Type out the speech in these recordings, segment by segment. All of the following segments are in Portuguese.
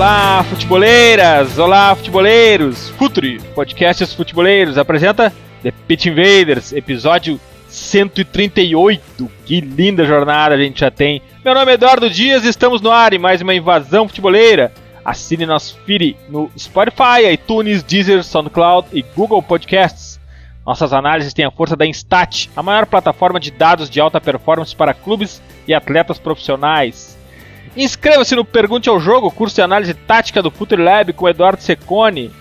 Olá, futeboleiras! Olá, futeboleiros! Futuri, podcasts futeboleiros, apresenta The Pit Invaders, episódio 138. Que linda jornada a gente já tem. Meu nome é Eduardo Dias e estamos no ar em mais uma invasão futeboleira. Assine nosso feed no Spotify, iTunes, Deezer, SoundCloud e Google Podcasts. Nossas análises têm a força da Instat, a maior plataforma de dados de alta performance para clubes e atletas profissionais. Inscreva-se no Pergunte ao Jogo, curso de análise tática do Future Lab com Eduardo Secone.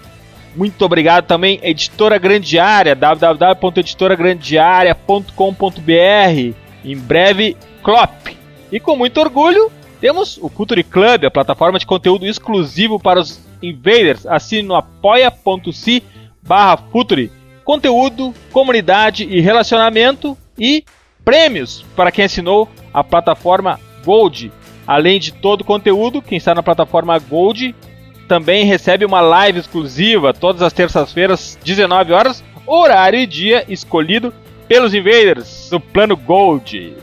Muito obrigado também, Editora Grandiária, www.editoragrandiaria.com.br. Em breve, Klopp. E com muito orgulho, temos o Future Club, a plataforma de conteúdo exclusivo para os invaders. Assine no apoia.se barra. Conteúdo, comunidade e relacionamento e prêmios para quem assinou a plataforma Gold. Além de todo o conteúdo, quem está na plataforma Gold também recebe uma live exclusiva todas as terças-feiras, 19 horas, horário e dia escolhido pelos invaders do plano Gold.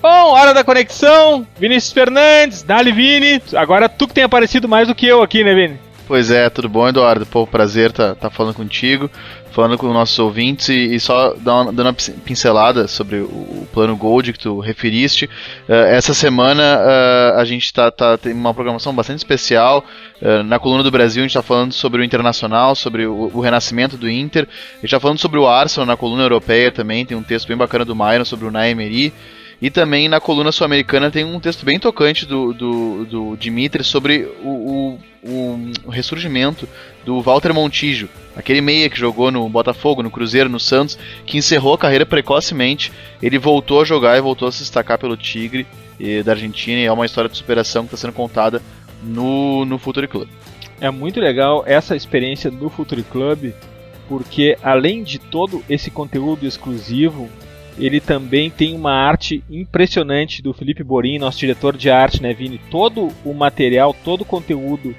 Bom, hora da conexão. Vinícius Fernandes, Dali Vini. Agora tu que tem aparecido mais do que eu aqui, né, Vini? Pois é, tudo bom, Eduardo? Pô, prazer tá, tá falando contigo, falando com nossos ouvintes e, e só dando, uma pincelada sobre o, plano Gold que tu referiste. Uh, essa semana uh, a gente tá, tá, tem uma programação bastante especial. Uh, na coluna do Brasil a gente está falando sobre o Internacional, sobre o, o, renascimento do Inter. A gente está falando sobre o Arsenal na coluna europeia também, tem um texto bem bacana do Myron sobre o Naemeri. E também na coluna sul-americana tem um texto bem tocante do, do, do Dimitri sobre o, o, o, ressurgimento do Walter Montijo, aquele meia que jogou no Botafogo, no Cruzeiro, no Santos, que encerrou a carreira precocemente. Ele voltou a jogar e voltou a se destacar pelo Tigre e, da Argentina e é uma história de superação que está sendo contada no, no Futuri Club. É muito legal essa experiência do Futuri Club, porque além de todo esse conteúdo exclusivo ele também tem uma arte impressionante do Felipe Borim, nosso diretor de arte, né, Vini? Todo o material, todo o conteúdo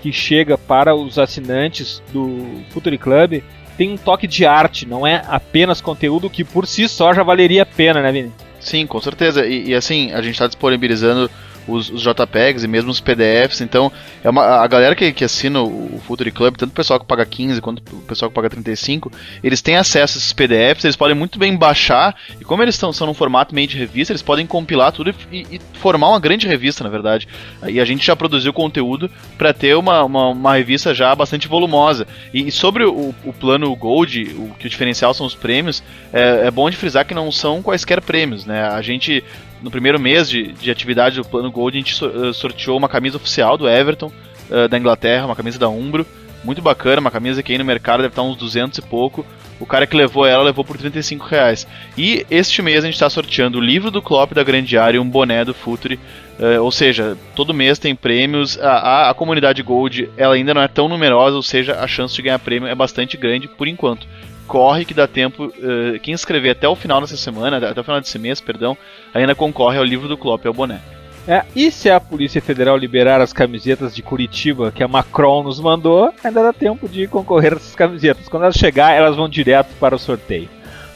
que chega para os assinantes do Futuri Club tem um toque de arte, não é apenas conteúdo que por si só já valeria a pena, né, Vini? Sim, com certeza. E, e assim, a gente está disponibilizando os, os, JPEGs e mesmo os PDFs. Então, é uma, a galera que, que assina o, Futuri Club, tanto o pessoal que paga 15 quanto o pessoal que paga 35, eles têm acesso a esses PDFs, eles podem muito bem baixar, e como eles estão, são num formato meio de revista, eles podem compilar tudo e, e, formar uma grande revista, na verdade. E a gente já produziu conteúdo para ter uma, uma, uma, revista já bastante volumosa. E, e sobre o, o, plano Gold, o que o diferencial são os prêmios, é, é bom de frisar que não são quaisquer prêmios, né? A gente no primeiro mês de, de atividade do Plano Gold, a gente eh, sorteou uma camisa oficial do Everton, uh, da Inglaterra, uma camisa da Umbro. Muito bacana, uma camisa que aí no mercado deve estar uns 200 e pouco. O cara que levou ela levou por 35 reais. E este mês a gente está sorteando o livro do Klopp da Grande Área e um boné do Futre. Uh, ou seja, todo mês tem prêmios. A, a, a, comunidade Gold ela ainda não é tão numerosa, ou seja, a chance de ganhar prêmio é bastante grande por enquanto corre que dá tempo. Uh, quem escrever até o final dessa semana, até o final desse mês, perdão, ainda concorre ao livro do Klopp, ao boné. É, e se a Polícia Federal liberar as camisetas de Curitiba que a Macron nos mandou, ainda dá tempo de concorrer essas camisetas. Quando elas chegar, elas vão direto para o sorteio.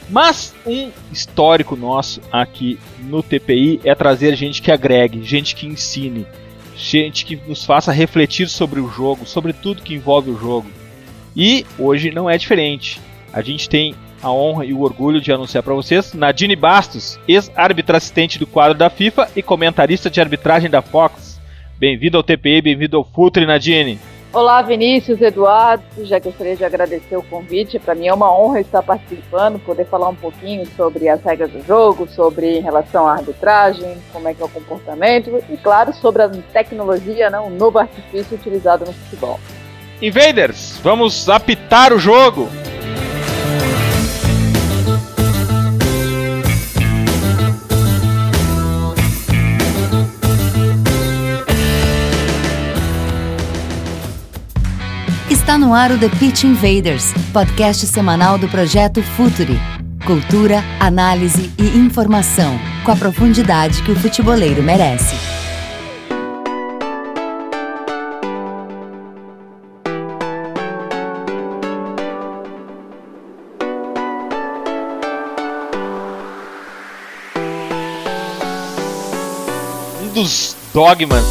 Mas um histórico nosso aqui no TPI é trazer gente que agregue, gente que ensine, gente que nos faça refletir sobre o jogo, sobre tudo que envolve o jogo. E hoje não é diferente a gente tem a honra e o orgulho de anunciar para vocês Nadine Bastos, ex-árbitra assistente do quadro da FIFA e comentarista de arbitragem da Fox. Bem-vindo ao TPI, bem-vindo ao Futre, Nadine. Olá, Vinícius, Eduardo. Já gostaria de agradecer o convite. Para mim é uma honra estar participando, poder falar um pouquinho sobre as regras do jogo, sobre em relação à arbitragem, como é que é o comportamento e, claro, sobre a tecnologia, né, um novo artifício utilizado no futebol. Invaders, vamos apitar o jogo! Está no ar o The Pitch Invaders, podcast semanal do projeto Futuri. Cultura, análise e informação, com a profundidade que o futeboleiro merece. Um dos dogmas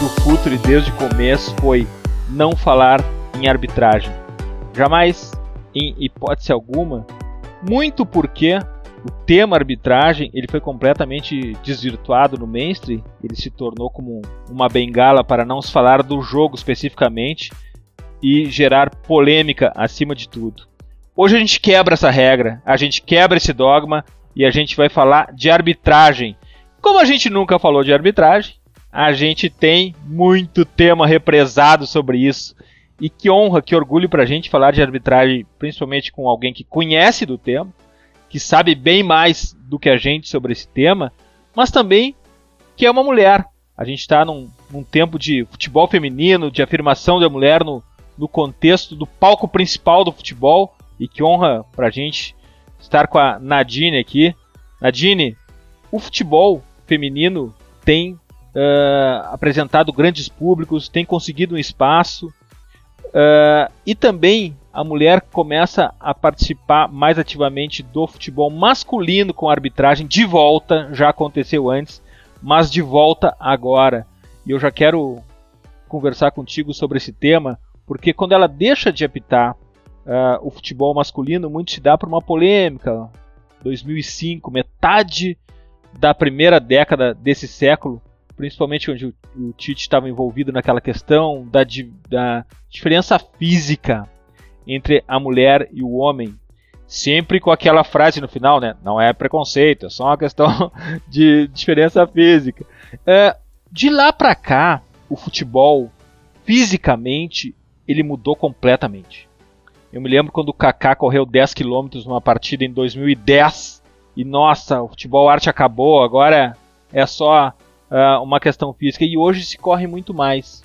do Futuri desde o começo foi não falar em arbitragem. Jamais, em hipótese alguma, muito porque o tema arbitragem ele foi completamente desvirtuado no mainstream, ele se tornou como uma bengala para não se falar do jogo especificamente e gerar polêmica acima de tudo. Hoje a gente quebra essa regra, a gente quebra esse dogma e a gente vai falar de arbitragem. Como a gente nunca falou de arbitragem, a gente tem muito tema represado sobre isso. E que honra, que orgulho pra gente falar de arbitragem, principalmente com alguém que conhece do tema, que sabe bem mais do que a gente sobre esse tema, mas também que é uma mulher. A gente está num, num, tempo de futebol feminino, de afirmação da mulher no, no contexto do palco principal do futebol. E que honra pra gente estar com a Nadine aqui. Nadine, o futebol feminino tem uh, apresentado grandes públicos, tem conseguido um espaço. Uh, e também a mulher começa a participar mais ativamente do futebol masculino com arbitragem de volta, já aconteceu antes, mas de volta agora. E eu já quero conversar contigo sobre esse tema, porque quando ela deixa de apitar uh, o futebol masculino, muito se dá por uma polêmica. 2005, metade da primeira década desse século, principalmente onde o, o Tite estava envolvido naquela questão da, da diferença física entre a mulher e o homem. Sempre com aquela frase no final, né? Não é preconceito, é só uma questão de diferença física. É, de lá para cá, o futebol, fisicamente, ele mudou completamente. Eu me lembro quando o Kaká correu 10 km numa partida em 2010 e nossa, o futebol arte acabou, agora é só uh, uma questão física e hoje se corre muito mais.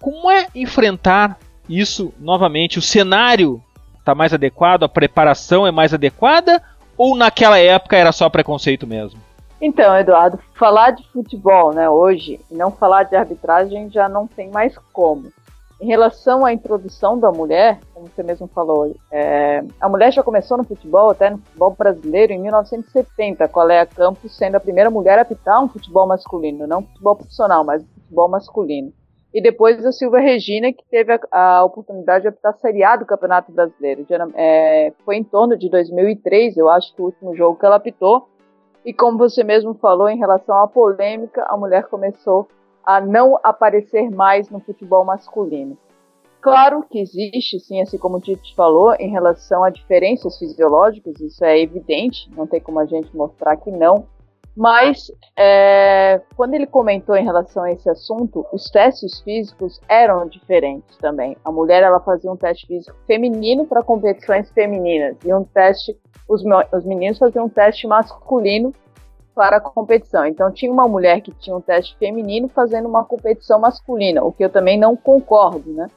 Como é enfrentar isso novamente? O cenário está mais adequado, a preparação é mais adequada ou naquela época era só preconceito mesmo? Então, Eduardo, falar de futebol, né, hoje, e não falar de arbitragem já não tem mais como. Em relação à introdução da mulher, como você mesmo falou, é, a mulher já começou no futebol, até no futebol brasileiro, em 1970, com a Lea Campos sendo a primeira mulher a apitar um futebol masculino, não futebol profissional, mas futebol masculino. E depois a Silvia Regina, que teve a, a oportunidade de apitar a Série A do Campeonato Brasileiro. É, foi em torno de 2003, eu acho que o último jogo que ela apitou. E como você mesmo falou, em relação à polêmica, a mulher começou a não aparecer mais no futebol masculino. Claro que existe, sim, assim como o Tite falou, em relação a diferenças fisiológicas, isso é evidente, não tem como a gente mostrar que não. Mas é, quando ele comentou em relação a esse assunto, os testes físicos eram diferentes também. A mulher ela fazia um teste físico feminino para competições femininas e um teste, os, os meninos faziam um teste masculino para a competição. Então tinha uma mulher que tinha um teste feminino fazendo uma competição masculina, o que eu também não concordo, né?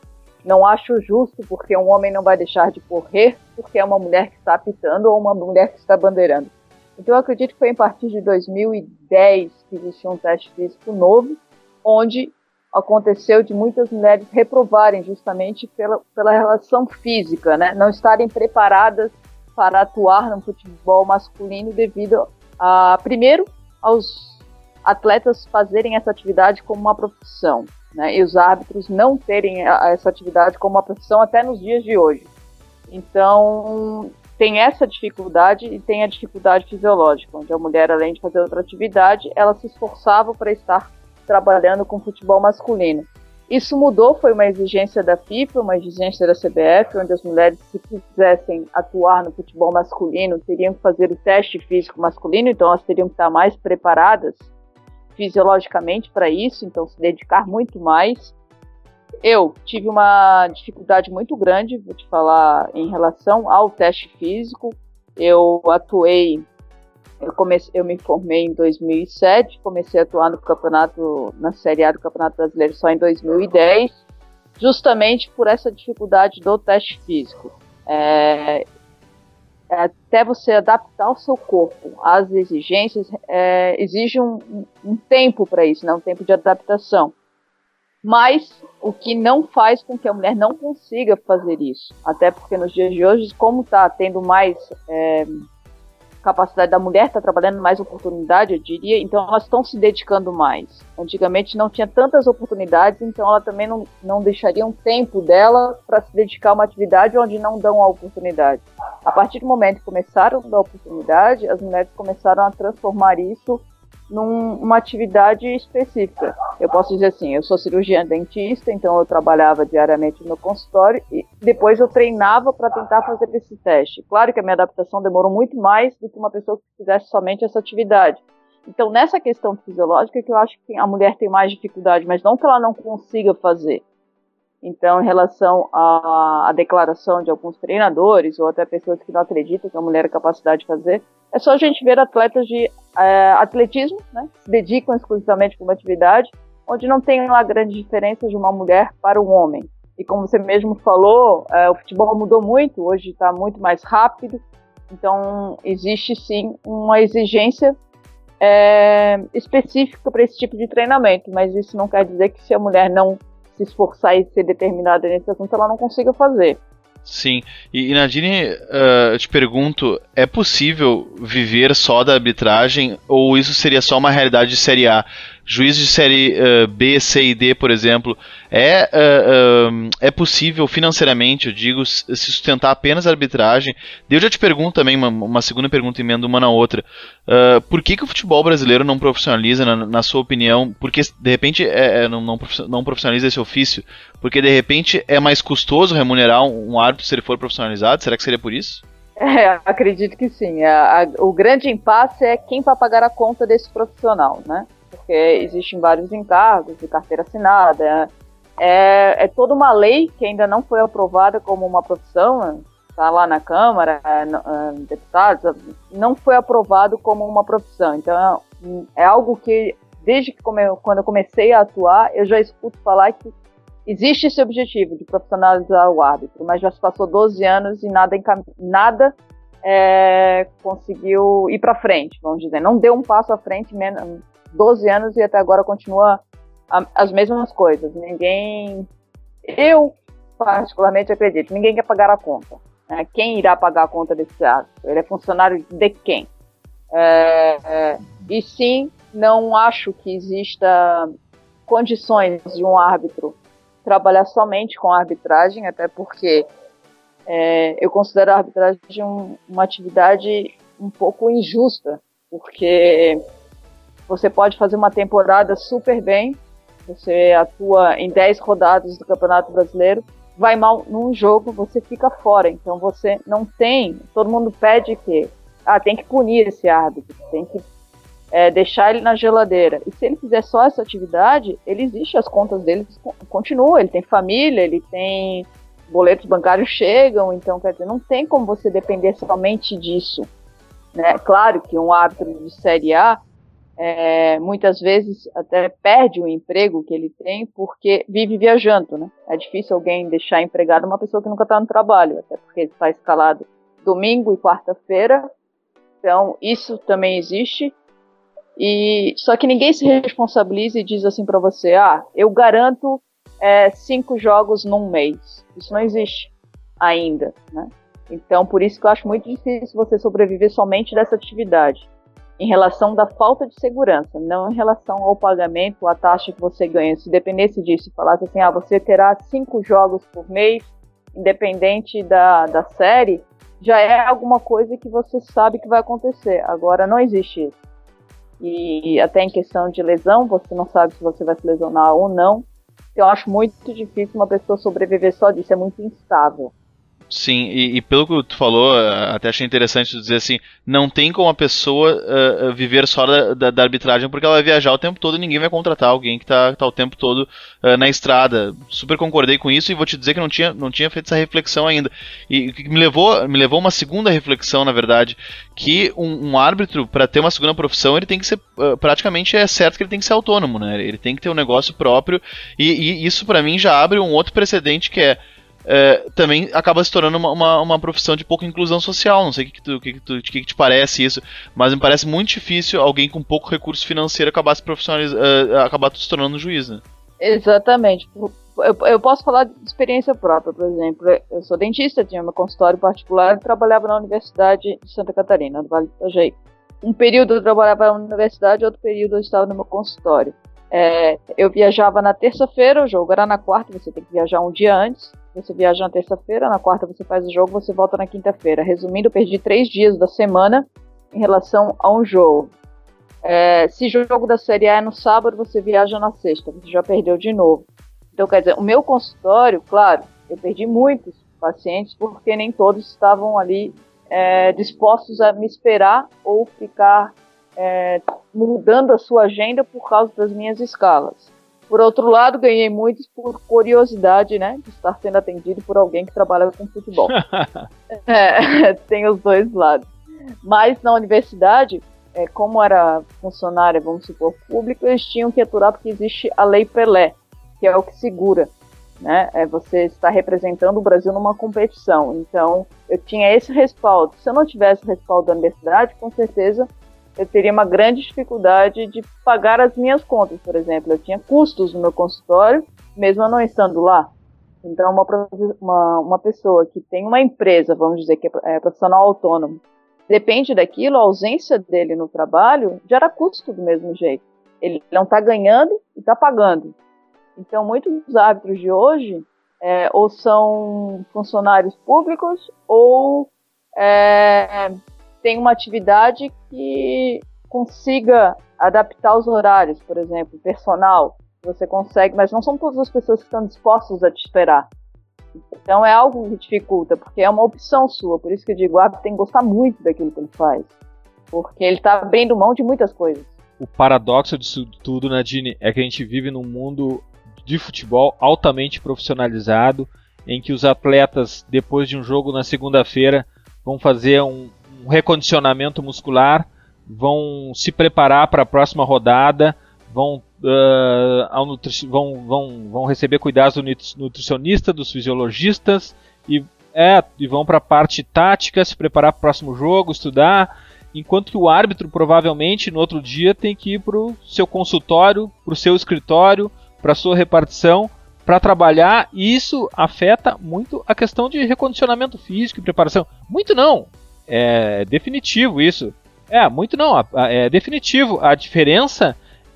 Não acho justo porque um homem não vai deixar de correr porque é uma mulher que está apitando ou uma mulher que está bandeirando. Então eu acredito que foi a partir de 2010 que existiu um teste físico novo, onde aconteceu de muitas mulheres reprovarem justamente pela, pela relação física, né? Não estarem preparadas para atuar no futebol masculino devido a, primeiro, aos atletas fazerem essa atividade como uma profissão, né? E os árbitros não terem essa atividade como uma profissão até nos dias de hoje. Então, tem essa dificuldade e tem a dificuldade fisiológica, onde a mulher, além de fazer outra atividade, ela se esforçava para estar trabalhando com futebol masculino. Isso mudou, foi uma exigência da FIFA, uma exigência da CBF, onde as mulheres, se quisessem atuar no futebol masculino, teriam que fazer o teste físico masculino, então elas teriam que estar mais preparadas fisiologicamente para isso, então se dedicar muito mais. Eu tive uma dificuldade muito grande, vou te falar, em relação ao teste físico. Eu atuei eu, comecei, eu me formei em 2007, comecei a atuar no campeonato, na Série A do Campeonato Brasileiro só em 2010. justamente por essa dificuldade do teste físico. É, até você adaptar o seu corpo às exigências, é, exige um, um tempo para isso, né? um tempo de adaptação. Mas o que não faz com que a mulher não consiga fazer isso. Até porque nos dias de hoje, como está tendo mais é, capacidade da mulher, está trabalhando mais oportunidade, eu diria, então elas estão se dedicando mais. Antigamente não tinha tantas oportunidades, então ela também não, não deixaria um tempo dela para se dedicar a uma atividade onde não dão a oportunidade. A partir do momento que começaram a dar oportunidade, as mulheres começaram a transformar isso numa atividade específica. Eu posso dizer assim, eu sou cirurgiã dentista, então eu trabalhava diariamente no consultório e depois eu treinava para tentar fazer esse teste. Claro que a minha adaptação demorou muito mais do que uma pessoa que fizesse somente essa atividade. Então, nessa questão fisiológica, que eu acho que a mulher tem mais dificuldade, mas não que ela não consiga fazer. Então, em relação à, à, declaração de alguns treinadores ou até pessoas que não acreditam que a mulher é capacidade de fazer, é só a gente ver atletas de é, atletismo, né, que se dedicam exclusivamente para uma atividade, onde não tem lá grande diferença de uma mulher para um homem. E como você mesmo falou, é, o futebol mudou muito, hoje está muito mais rápido, então existe sim uma exigência é, específica para esse tipo de treinamento, mas isso não quer dizer que se a mulher não se esforçar e ser determinada nesse assunto, ela não consiga fazer. Sim. E, Nadine, uh, eu te pergunto, é possível viver só da arbitragem ou isso seria só uma realidade de Série A? Juiz de Série uh, B, C e D, por exemplo, é, uh, é possível financeiramente, eu digo, se sustentar apenas a arbitragem? Eu já te pergunto também, uma, uma segunda pergunta emenda uma na outra. por que, que o futebol brasileiro não profissionaliza, na, na sua opinião? Porque, de repente, é, é, não, não profissionaliza esse ofício? Porque de repente é mais custoso remunerar um, um árbitro se ele for profissionalizado? Será que seria por isso? É, acredito que sim. A, a, o grande impasse é quem vai pagar a conta desse profissional, né? Porque existem vários encargos de carteira assinada. É, é toda uma lei que ainda não foi aprovada como uma profissão, está lá na Câmara, é, é, deputados, não foi aprovado como uma profissão. Então é algo que, desde que come, quando eu comecei a atuar, eu já escuto falar que existe esse objetivo de profissionalizar o árbitro, mas já se passou 12 anos e nada, nada é, conseguiu ir para frente, vamos dizer. Não deu um passo à frente, 12 anos e até agora continua a, as mesmas coisas. Ninguém. Eu, particularmente, acredito, ninguém quer pagar a conta. Né? Quem irá pagar a conta desse árbitro? Ele é funcionário de quem? É, é, e sim, não acho que exista condições de um árbitro trabalhar somente com arbitragem, até porque é, eu considero a arbitragem um, uma atividade um pouco injusta, porque você pode fazer uma temporada super bem, você atua em 10 rodadas do Campeonato Brasileiro, vai mal num jogo, você fica fora. Então você não tem. Todo mundo pede que. Ah, tem que punir esse árbitro, tem que é, deixar ele na geladeira. E se ele fizer só essa atividade, ele existe, as contas dele continuam, ele tem família, ele tem boletos bancários chegam, então quer dizer, não tem como você depender somente disso. Né? Claro que um árbitro de Série A é, muitas vezes até perde o emprego que ele tem porque vive viajando, né? É difícil alguém deixar empregado uma pessoa que nunca está no trabalho, até porque ele está escalado domingo e quarta-feira. Então, isso também existe. E só que ninguém se responsabiliza e diz assim para você, ah, eu garanto é, cinco jogos num mês. Isso não existe ainda, né? Então, por isso que eu acho muito difícil você sobreviver somente dessa atividade. Em relação da falta de segurança, não em relação ao pagamento, a taxa que você ganha. Se dependesse disso, falasse assim, ah, você terá cinco jogos por mês, independente da, da série, já é alguma coisa que você sabe que vai acontecer. Agora, não existe isso e até em questão de lesão, você não sabe se você vai se lesionar ou não. Eu acho muito difícil uma pessoa sobreviver só disso, é muito instável. Sim, e, e, pelo que tu falou, eh, até achei interessante dizer assim, não tem como a pessoa uh, viver só da, da, da, arbitragem porque ela vai viajar o tempo todo e ninguém vai contratar alguém que está tá o tempo todo uh, na estrada. Super concordei com isso e vou te dizer que não tinha, não tinha feito essa reflexão ainda. E que me levou, me levou uma segunda reflexão, na verdade, que um, um árbitro, para ter uma segunda profissão, ele tem que ser, uh, praticamente é certo que ele tem que ser autônomo, né? Ele tem que ter um negócio próprio e, e isso para mim já abre um outro precedente que é é, também acaba se tornando uma, uma, uma, profissão de pouca inclusão social. Não sei o que, que, tu, que, que, tu, que, que te parece isso, mas me parece muito difícil alguém com pouco recurso financeiro acabar se profissionalizando, uh, acabar se tornando juiz. Né? Exatamente. Eu, eu, posso falar de experiência própria, por exemplo. Eu sou dentista, tinha meu consultório particular e trabalhava na Universidade de Santa Catarina, do Vale do Itajaí. Um período eu trabalhava na universidade, outro período eu estava no meu consultório. É, eu viajava na terça-feira, o jogo era na quarta, você tem que viajar um dia antes. Você viaja na terça-feira, na quarta você faz o jogo, você volta na quinta-feira. Resumindo, eu perdi três dias da semana em relação a um jogo. É, se jogo da Série A é no sábado, você viaja na sexta, você já perdeu de novo. Então, quer dizer, o meu consultório, claro, eu perdi muitos pacientes porque nem todos estavam ali é, dispostos a me esperar ou ficar é, mudando a sua agenda por causa das minhas escalas. Por outro lado, ganhei muitos por curiosidade, né? De estar sendo atendido por alguém que trabalha com futebol. é, tem os dois lados. Mas na universidade, é, como era funcionária, vamos supor, público, eles tinham que aturar porque existe a Lei Pelé, que é o que segura. Né? É você está representando o Brasil numa competição. Então, eu tinha esse respaldo. Se eu não tivesse o respaldo da universidade, com certeza eu teria uma grande dificuldade de pagar as minhas contas, por exemplo. Eu tinha custos no meu consultório, mesmo eu não estando lá. Então, uma, uma, uma pessoa que tem uma empresa, vamos dizer que é, é profissional autônomo, depende daquilo, a ausência dele no trabalho gera custo do mesmo jeito. Ele não está ganhando e está pagando. Então, muitos dos árbitros de hoje é, ou são funcionários públicos ou é, tem uma atividade que consiga adaptar os horários, por exemplo, personal, você consegue, mas não são todas as pessoas que estão dispostas a te esperar. Então é algo que dificulta, porque é uma opção sua. Por isso que eu digo, o árbitro tem que gostar muito daquilo que ele faz. Porque ele está abrindo mão de muitas coisas. O paradoxo disso tudo, Nadine, é que a gente vive num mundo de futebol altamente profissionalizado, em que os atletas, depois de um jogo na segunda-feira, vão fazer um, um recondicionamento muscular, vão se preparar para a próxima rodada, vão, uh, vão, vão, vão receber cuidados do nutricionista, dos fisiologistas e, é, e vão para a parte tática, se preparar para o próximo jogo, estudar. Enquanto que o árbitro provavelmente no outro dia tem que ir para o seu consultório, para o seu escritório, para sua repartição para trabalhar e isso afeta muito a questão de recondicionamento físico e preparação. Muito não, é definitivo isso. É, muito não, é definitivo. A diferença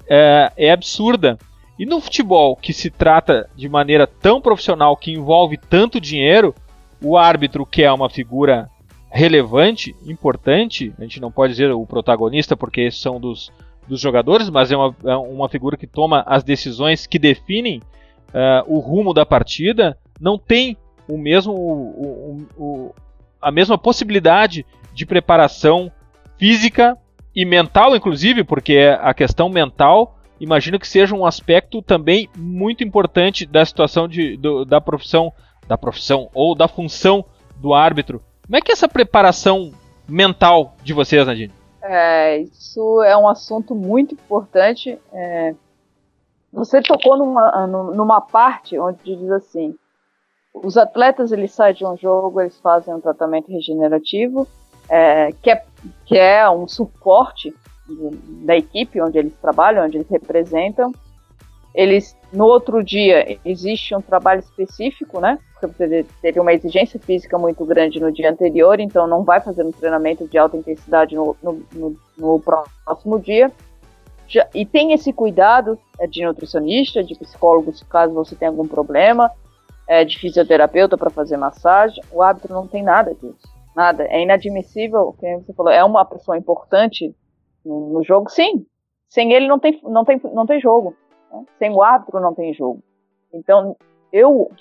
é, é absurda. E no futebol, que se trata de maneira tão profissional, que envolve tanto dinheiro, o árbitro, que é uma figura relevante, importante, a gente não pode dizer o protagonista, porque esses são dos, dos jogadores, mas é uma, é uma figura que toma as decisões que definem uh, o rumo da partida, não tem o mesmo, o, o, a mesma possibilidade de preparação física e mental, inclusive, porque a questão mental imagino que seja um aspecto também muito importante da situação de, do, da profissão, da profissão ou da função do árbitro. Como é que é essa preparação mental de vocês, Nadine? É, isso é um assunto muito importante. É, você tocou numa, numa parte onde diz assim: os atletas eles saem de um jogo, eles fazem um tratamento regenerativo, é, que, é, que é um suporte da equipe onde eles trabalham, onde eles representam. Eles, no outro dia, existe um trabalho específico, né? Porque você teve uma exigência física muito grande no dia anterior, então não vai fazer um treinamento de alta intensidade no, no, no, no próximo dia. Já, e tem esse cuidado é, de nutricionista, de psicólogo, se caso você tenha algum problema, é, de fisioterapeuta para fazer massagem. O árbitro não tem nada disso. Nada. É inadmissível, como você falou, é uma pessoa importante no, no, jogo, sim. Sem ele não tem, não tem, não tem jogo. Né? Sem o árbitro não tem jogo. Então, eu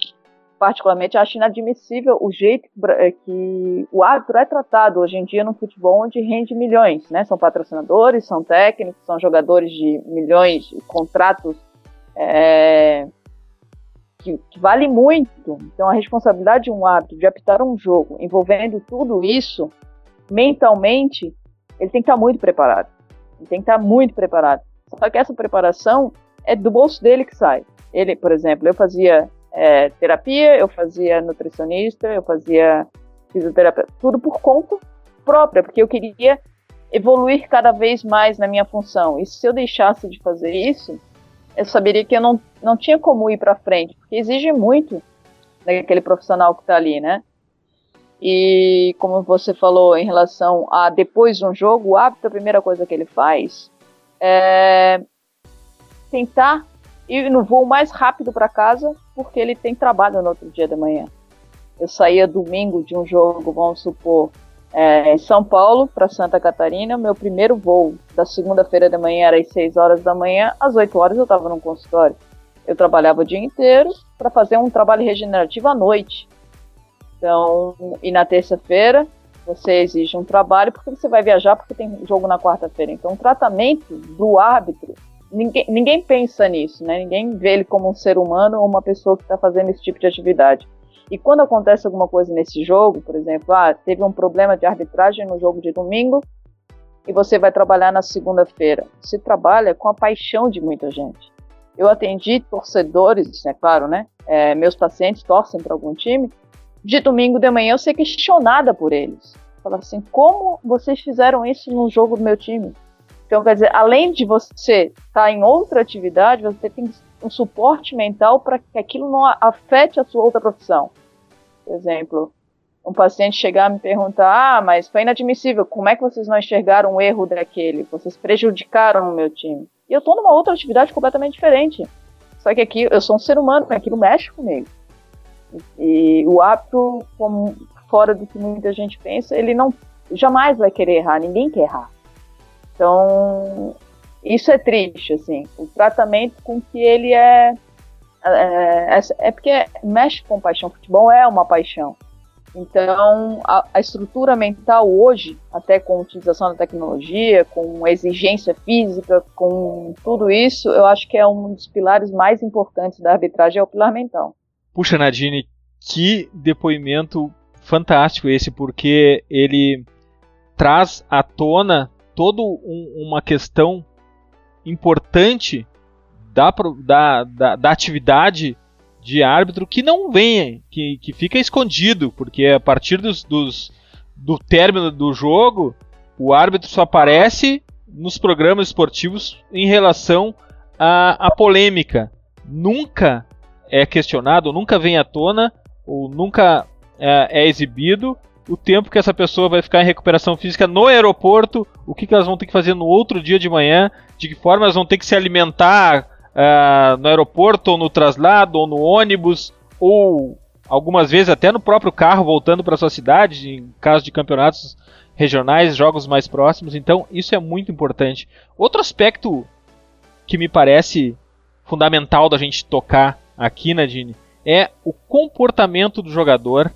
particularmente acho inadmissível o jeito que o árbitro é tratado hoje em dia no futebol onde rende milhões, né? São patrocinadores, são técnicos, são jogadores de milhões, contratos é, que, que vale muito. Então a responsabilidade de um árbitro de apitar um jogo envolvendo tudo isso, mentalmente, ele tem que estar muito preparado. Ele tem que estar muito preparado. Só que essa preparação é do bolso dele que sai. Ele, por exemplo, eu fazia é, terapia, eu fazia nutricionista, eu fazia fisioterapia, tudo por conta própria, porque eu queria evoluir cada vez mais na minha função. E se eu deixasse de fazer isso, eu saberia que eu não, não tinha como ir para frente, porque exige muito daquele profissional que está ali, né? E como você falou em relação a depois de um jogo, o hábito, a primeira coisa que ele faz é tentar ir no voo mais rápido para casa, porque ele tem trabalho no outro dia da manhã. Eu saía domingo de um jogo, vamos supor, é, em São Paulo para Santa Catarina. Meu primeiro voo da segunda-feira de manhã era às 6 horas da manhã, às 8 horas eu estava no consultório. Eu trabalhava o dia inteiro para fazer um trabalho regenerativo à noite. Então, e na terça-feira você exige um trabalho porque você vai viajar porque tem jogo na quarta-feira. Então, o tratamento do árbitro ninguém, ninguém pensa nisso, né? Ninguém vê ele como um ser humano ou uma pessoa que está fazendo esse tipo de atividade. E quando acontece alguma coisa nesse jogo, por exemplo, ah, teve um problema de arbitragem no jogo de domingo e você vai trabalhar na segunda-feira. Você trabalha com a paixão de muita gente. Eu atendi torcedores, é claro, né? É, meus pacientes torcem para algum time. De domingo de manhã eu ser questionada por eles. Fala assim, como vocês fizeram isso no jogo do meu time? Então, quer dizer, além de você estar tá em outra atividade, você tem um suporte mental para que aquilo não afete a sua outra profissão. Por exemplo, um paciente chegar a me perguntar: Ah, mas foi inadmissível, como é que vocês não enxergaram o erro daquele? Vocês prejudicaram o meu time. E eu estou numa outra atividade completamente diferente. Só que aqui eu sou um ser humano, aquilo mexe comigo. E, e o hábito, como fora do que muita gente pensa, ele não jamais vai querer errar, ninguém quer errar. Então, isso é triste, assim. O tratamento com que ele é. É, é, é porque mexe com paixão. Futebol é uma paixão. Então, a, a, estrutura mental hoje, até com a utilização da tecnologia, com exigência física, com tudo isso, eu acho que é um dos pilares mais importantes da arbitragem, é o pilar mental. Puxa, Nadine, que depoimento fantástico esse, porque ele traz à tona toda um, uma questão importante da, da, da, da, atividade de árbitro que não vem, que, que fica escondido, porque a partir dos, dos, do término do jogo, o árbitro só aparece nos programas esportivos em relação à, à polêmica. Nunca é questionado, nunca vem à tona, ou nunca é, é exibido o tempo que essa pessoa vai ficar em recuperação física no aeroporto, o que, que elas vão ter que fazer no outro dia de manhã, de que forma elas vão ter que se alimentar uh, no aeroporto, ou no traslado, ou no ônibus, ou algumas vezes até no próprio carro voltando para sua cidade, em caso de campeonatos regionais, jogos mais próximos. Então, isso é muito importante. Outro aspecto que me parece fundamental da gente tocar aqui, Nadine, é o comportamento do jogador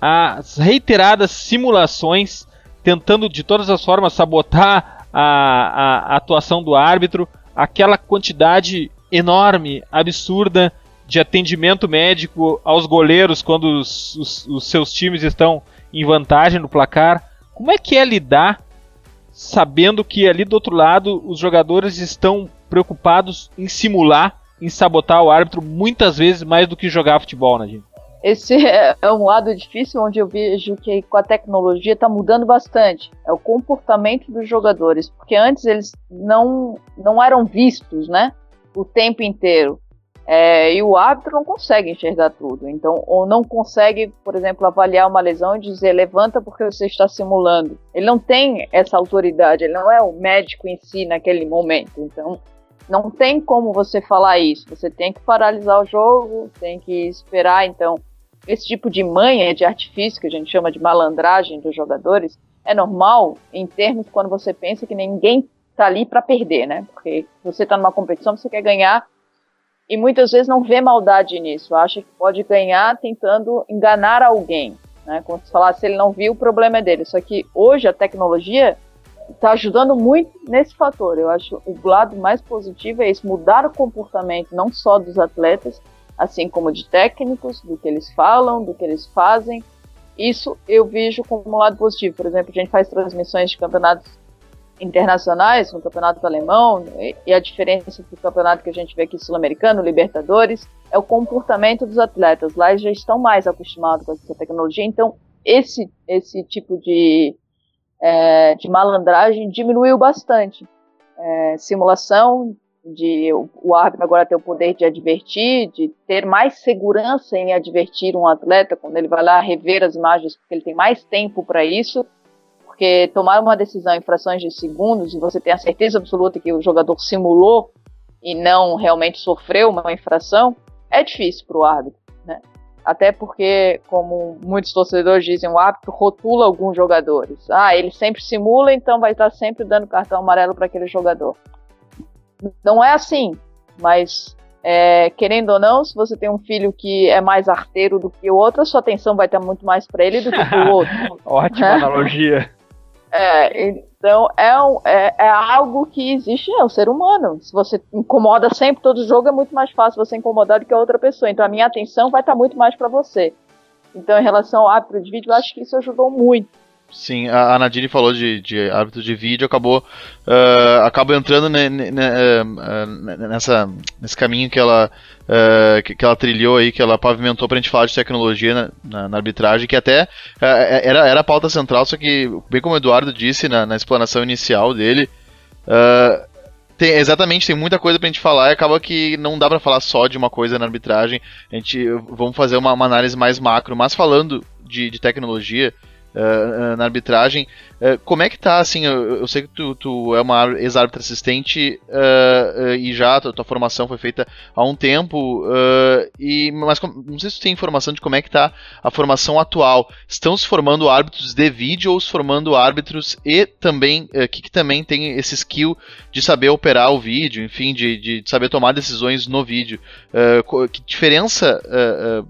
as reiteradas simulações tentando de todas as formas sabotar a, a, a atuação do árbitro, aquela quantidade enorme, absurda de atendimento médico aos goleiros quando os, os, os, seus times estão em vantagem no placar. Como é que é lidar sabendo que ali do outro lado os jogadores estão preocupados em simular, em sabotar o árbitro muitas vezes mais do que jogar futebol, né, gente? Esse é, é um lado difícil onde eu vejo que com a tecnologia está mudando bastante. É o comportamento dos jogadores, porque antes eles não, não eram vistos, né? O tempo inteiro. É, e o árbitro não consegue enxergar tudo. Então, ou não consegue, por exemplo, avaliar uma lesão e dizer levanta porque você está simulando. Ele não tem essa autoridade, ele não é o médico em si naquele momento. Então, não tem como você falar isso. Você tem que paralisar o jogo, tem que esperar. Então, esse tipo de manha de artifício que a gente chama de malandragem dos jogadores é normal em termos quando você pensa que ninguém está ali para perder, né? Porque você está numa competição, você quer ganhar e muitas vezes não vê maldade nisso, acha que pode ganhar tentando enganar alguém. Né? Como se falasse, se ele não viu, o problema é dele. Só que hoje a tecnologia está ajudando muito nesse fator. Eu acho o lado mais positivo é isso, mudar o comportamento não só dos atletas, assim como de técnicos, do que eles falam, do que eles fazem. Isso eu vejo como um lado positivo. Por exemplo, a gente faz transmissões de campeonatos internacionais, no campeonato alemão, e a diferença do campeonato que a gente vê aqui sul-americano, Libertadores, é o comportamento dos atletas. Lá eles já estão mais acostumados com essa tecnologia, então esse, esse tipo de, é, de malandragem diminuiu bastante. É, simulação de o, o árbitro agora ter o poder de advertir, de ter mais segurança em advertir um atleta quando ele vai lá rever as imagens, porque ele tem mais tempo para isso porque tomar uma decisão em frações de segundos e você tem a certeza absoluta que o jogador simulou e não realmente sofreu uma infração é difícil para o árbitro, né? Até porque, como muitos torcedores dizem, o árbitro rotula alguns jogadores. Ah, ele sempre simula, então vai estar sempre dando cartão amarelo para aquele jogador. Não é assim, mas é, querendo ou não, se você tem um filho que é mais arteiro do que o outro, a sua atenção vai estar muito mais para ele do que para o outro. Ótima é? analogia. É, então é, um, é, é, algo que existe, é o ser humano. Se você incomoda sempre todo jogo, é muito mais fácil você incomodar do que a outra pessoa. Então a minha atenção vai estar muito mais para você. Então, em relação ao árbitro de vídeo, eu acho que isso ajudou muito. Sim, a, Nadine falou de, de árbitro de vídeo, acabou, uh, acabou entrando ne, ne, ne, uh, nessa, nesse caminho que ela, uh, que, que, ela trilhou aí, que ela pavimentou pra gente falar de tecnologia na, na, na arbitragem, que até era, era a pauta central, só que, bem como o Eduardo disse na, na explanação inicial dele, tem, exatamente, tem muita coisa pra gente falar e acaba que não dá para falar só de uma coisa na arbitragem. A gente vamos fazer uma, uma análise mais macro, mas falando de, de tecnologia, uh, na arbitragem. Uh, como é que tá, assim, eu, eu sei que tu, tu é uma ex-árbitra assistente e já tua, tua, formação foi feita há um tempo, e, mas não sei se tu tem informação de como é que tá a formação atual. Estão se formando árbitros de vídeo ou se formando árbitros e também, que, que também tem esse skill de saber operar o vídeo, enfim, de, de saber tomar decisões no vídeo. que diferença,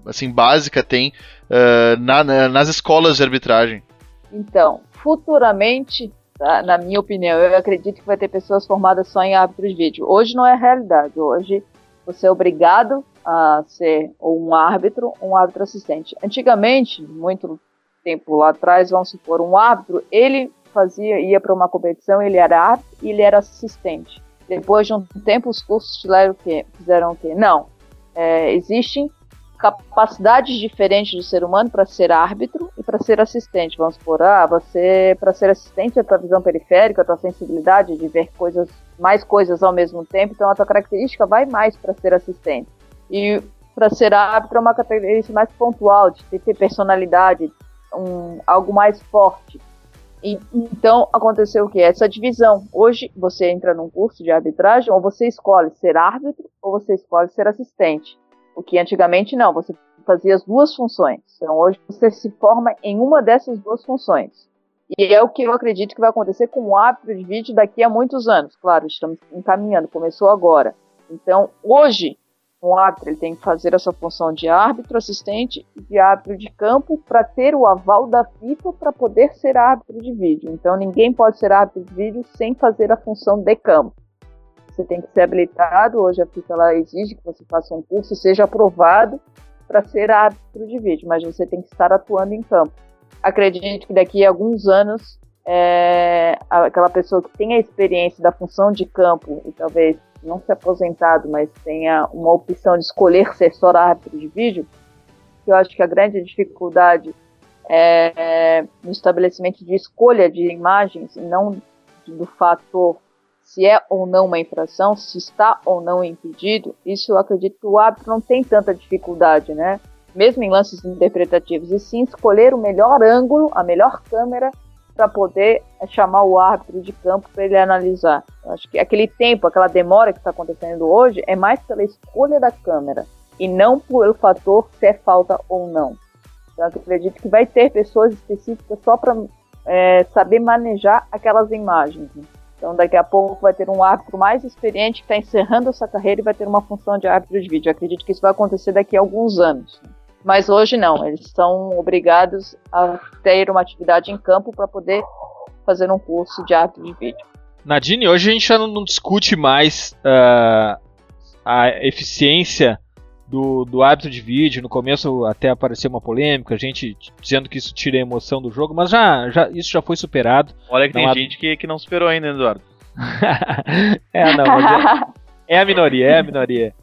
assim, básica tem uh, na, na, nas escolas de arbitragem? Então, futuramente, tá, na minha opinião, eu acredito que vai ter pessoas formadas só em árbitros de vídeo. Hoje não é realidade. Hoje você é obrigado a ser um árbitro um árbitro assistente. Antigamente, muito tempo lá atrás, vamos supor, um árbitro, ele fazia, ia para uma competição, ele era árbitro e ele era assistente. Depois de um tempo, os cursos fizeram o quê? Fizeram o quê? Não. É, existem capacidades diferentes do ser humano para ser árbitro e para ser assistente. Vamos supor, ah, você, para ser assistente, a tua visão periférica, a tua sensibilidade de ver coisas, mais coisas ao mesmo tempo, então a tua característica vai mais para ser assistente. E para ser árbitro é uma característica mais pontual, de ter personalidade, um, algo mais forte. E, então aconteceu o que? Essa divisão. Hoje você entra num curso de arbitragem, ou você escolhe ser árbitro, ou você escolhe ser assistente. O que antigamente não, você fazia as duas funções. Então hoje você se forma em uma dessas duas funções. E é o que eu acredito que vai acontecer com o árbitro de vídeo daqui a muitos anos. Claro, estamos encaminhando, começou agora. Então, hoje, um árbitro ele tem que fazer essa função de árbitro assistente e de árbitro de campo para ter o aval da FIFA para poder ser árbitro de vídeo. Então, ninguém pode ser árbitro de vídeo sem fazer a função de campo você tem que ser habilitado. Hoje a FIFA ela exige que você faça um curso e seja aprovado para ser árbitro de vídeo, mas você tem que estar atuando em campo. Acredito que daqui a alguns anos é, aquela pessoa que tem a experiência da função de campo e talvez não se aposentado, mas tenha uma opção de escolher ser só árbitro de vídeo, eu acho que a grande dificuldade é no estabelecimento de escolha de imagens e não do fator se é ou não uma infração, se está ou não impedido, isso eu acredito que o árbitro não tem tanta dificuldade, né? Mesmo em lances interpretativos, e sim escolher o melhor ângulo, a melhor câmera para poder é, chamar o árbitro de campo para ele analisar. Eu acho que aquele tempo, aquela demora que está acontecendo hoje é mais pela escolha da câmera e não pelo fator se é falta ou não. Então, eu acredito que vai ter pessoas específicas só para é, saber manejar aquelas imagens. Então daqui a pouco vai ter um árbitro mais experiente que está encerrando essa carreira e vai ter uma função de árbitro de vídeo. Eu acredito que isso vai acontecer daqui a alguns anos. Mas hoje não, eles são obrigados a ter uma atividade em campo para poder fazer um curso de árbitro de vídeo. Nadine, hoje a gente já não discute mais uh, a eficiência do, do árbitro de vídeo. No começo até apareceu uma polêmica, a gente dizendo que isso tira a emoção do jogo, mas já, já isso já foi superado. Olha que não tem há... gente que, que não superou ainda, Eduardo. é, não, é, é, a minoria, é a minoria.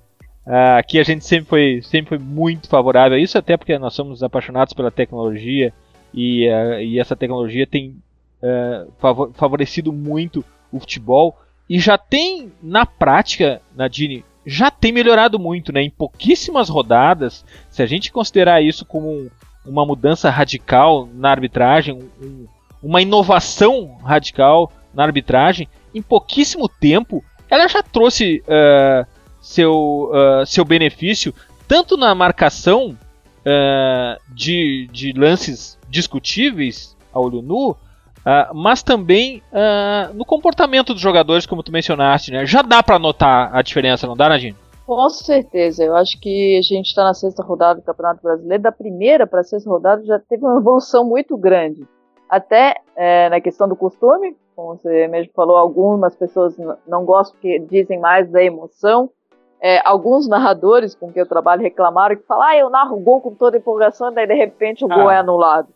Uh, aqui a gente sempre foi, sempre foi muito favorável a isso, até porque nós somos apaixonados pela tecnologia e, uh, e essa tecnologia tem uh, favorecido muito o futebol e já tem na prática, Nadine, já tem melhorado muito, né? Em pouquíssimas rodadas, se a gente considerar isso como um, uma mudança radical na arbitragem, um, uma inovação radical na arbitragem, em pouquíssimo tempo, ela já trouxe uh, seu, uh, seu benefício tanto na marcação uh, de, de lances discutíveis a olho nu, Uh, mas também uh, no comportamento dos jogadores, como tu mencionaste, né? Já dá para notar a diferença, não dá, Nadine? Com certeza, eu acho que a gente está na sexta rodada do Campeonato Brasileiro. Da primeira para a sexta rodada já teve uma evolução muito grande. Até é, na questão do costume, como você mesmo falou, algumas pessoas não gostam porque dizem mais da emoção. É, alguns narradores com quem eu trabalho reclamaram que falam, ah, eu narro o gol com toda empolgação, daí de repente o ah. gol é anulado.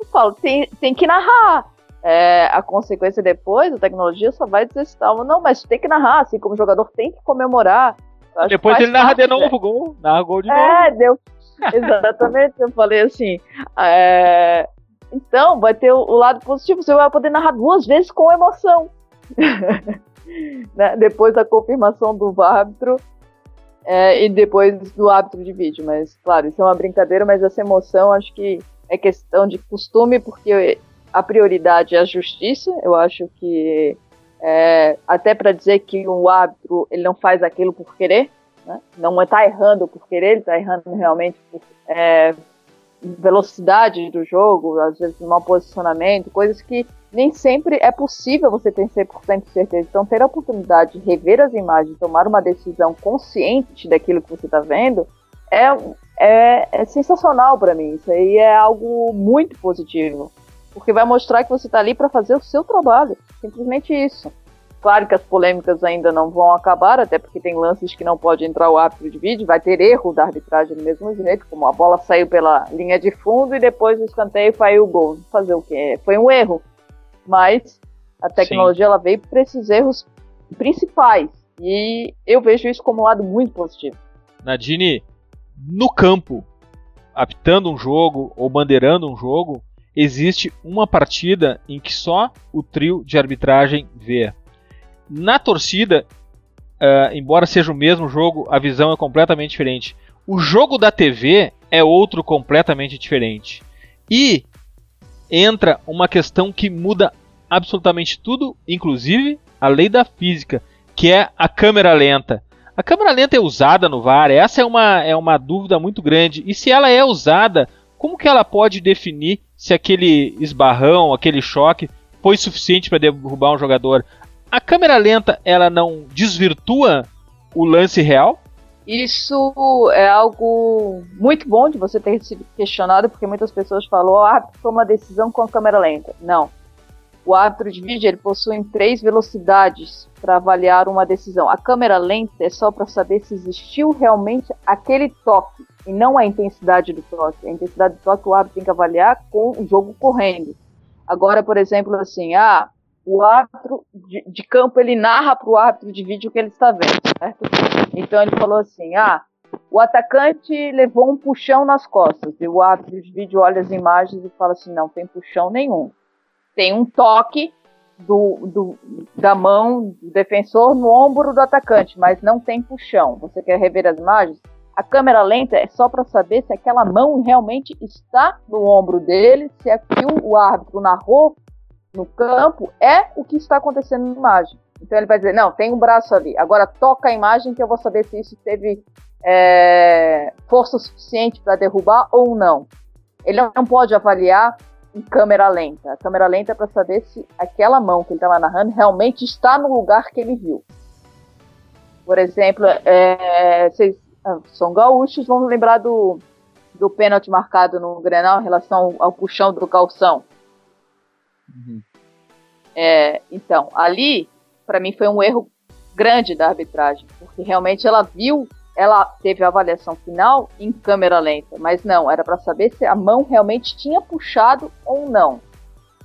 Eu falo, tem, tem que narrar. É, a consequência depois, a tecnologia só vai desestar. Não, mas tem que narrar, assim como o jogador tem que comemorar. Depois ele narra de novo o gol, narra gol de é, novo. É, deu. Exatamente, eu falei assim. É, então, vai ter o, o, lado positivo, você vai poder narrar duas vezes com emoção. né? Depois da confirmação do árbitro é, e depois do árbitro de vídeo. Mas, claro, isso é uma brincadeira, mas essa emoção acho que é questão de costume, porque a prioridade é a justiça. Eu acho que é, até para dizer que o árbitro ele não faz aquilo por querer, né? não está errando por querer, ele está errando realmente por é, velocidade do jogo, às vezes mau posicionamento, coisas que nem sempre é possível você ter 100% de certeza. Então, ter a oportunidade de rever as imagens, tomar uma decisão consciente daquilo que você está vendo, é, é, é sensacional para mim. Isso aí é algo muito positivo. Porque vai mostrar que você está ali para fazer o seu trabalho. Simplesmente isso. Claro que as polêmicas ainda não vão acabar, até porque tem lances que não pode entrar o árbitro de vídeo, vai ter erro da arbitragem do mesmo jeito, como a bola saiu pela linha de fundo e depois o escanteio saiu o gol. Fazer o quê? Foi um erro. Mas a tecnologia ela veio para esses erros principais. E eu vejo isso como um lado muito positivo. Nadine, no campo, apitando um jogo ou bandeirando um jogo, existe uma partida em que só o trio de arbitragem vê. Na torcida, uh, embora seja o mesmo jogo, a visão é completamente diferente. O jogo da TV é outro completamente diferente. E entra uma questão que muda absolutamente tudo, inclusive a lei da física, que é a câmera lenta. A câmera lenta é usada no VAR? Essa é uma, é uma dúvida muito grande. E se ela é usada, como que ela pode definir se aquele esbarrão, aquele choque foi suficiente para derrubar um jogador? A câmera lenta ela não desvirtua o lance real? Isso é algo muito bom de você ter sido questionado, porque muitas pessoas falam, ah, foi uma decisão com a câmera lenta. Não. O árbitro de vídeo ele possui três velocidades para avaliar uma decisão. A câmera lenta é só para saber se existiu realmente aquele toque e não a intensidade do toque. A intensidade do toque o árbitro tem que avaliar com o jogo correndo. Agora, por exemplo, assim, ah, o árbitro de, de campo ele narra para o árbitro de vídeo o que ele está vendo, certo? Então ele falou assim, ah, o atacante levou um puxão nas costas. E o árbitro de vídeo olha as imagens e fala assim, não tem puxão nenhum tem um toque do, do, da mão do defensor no ombro do atacante, mas não tem puxão. Você quer rever as imagens? A câmera lenta é só para saber se aquela mão realmente está no ombro dele, se aquilo o árbitro narrou no campo é o que está acontecendo na imagem. Então ele vai dizer, não, tem um braço ali. Agora toca a imagem que eu vou saber se isso teve é, força suficiente para derrubar ou não. Ele não pode avaliar em câmera lenta. A câmera lenta é para saber se aquela mão que ele estava narrando realmente está no lugar que ele viu. Por exemplo, é, vocês ah, são gaúchos, vão lembrar do, do pênalti marcado no Grenal em relação ao puxão do calção. Uhum. É, então, ali, para mim, foi um erro grande da arbitragem, porque realmente ela viu, ela teve a avaliação final em câmera lenta, mas não, era para saber se a mão realmente tinha puxado ou não.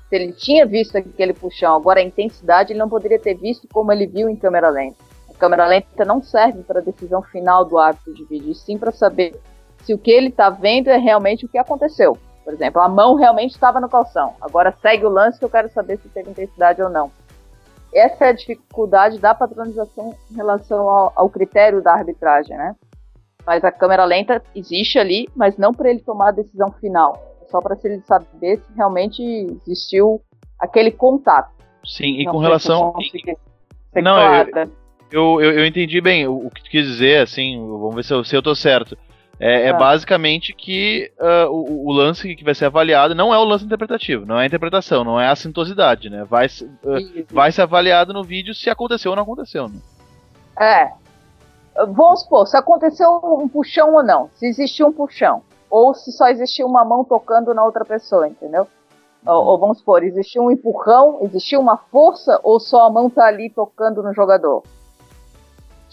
Se ele tinha visto aquele puxão, agora a intensidade ele não poderia ter visto como ele viu em câmera lenta. A câmera lenta não serve para a decisão final do árbitro de vídeo, sim para saber se o que ele está vendo é realmente o que aconteceu. Por exemplo, a mão realmente estava no calção. Agora segue o lance que eu quero saber se teve intensidade ou não. Essa é a dificuldade da padronização em relação ao, ao critério da arbitragem, né? Mas a câmera lenta existe ali, mas não para ele tomar a decisão final. É só para ele saber se realmente existiu aquele contato. Sim, e não com relação. Não, eu, eu, eu, entendi bem o, o que tu quis dizer, assim, vamos ver se eu, se eu tô certo. É, é ah. basicamente que uh, o, o, lance que vai ser avaliado não é o lance interpretativo, não é a interpretação, não é a assintosidade, né? Vai, uh, vai ser avaliado no vídeo se aconteceu ou não aconteceu, né? É. Vamos supor, se aconteceu um puxão ou não, se existiu um puxão, ou se só existiu uma mão tocando na outra pessoa, entendeu? Ou, uhum. ou, vamos supor, existiu um empurrão, existiu uma força, ou só a mão tá ali tocando no jogador.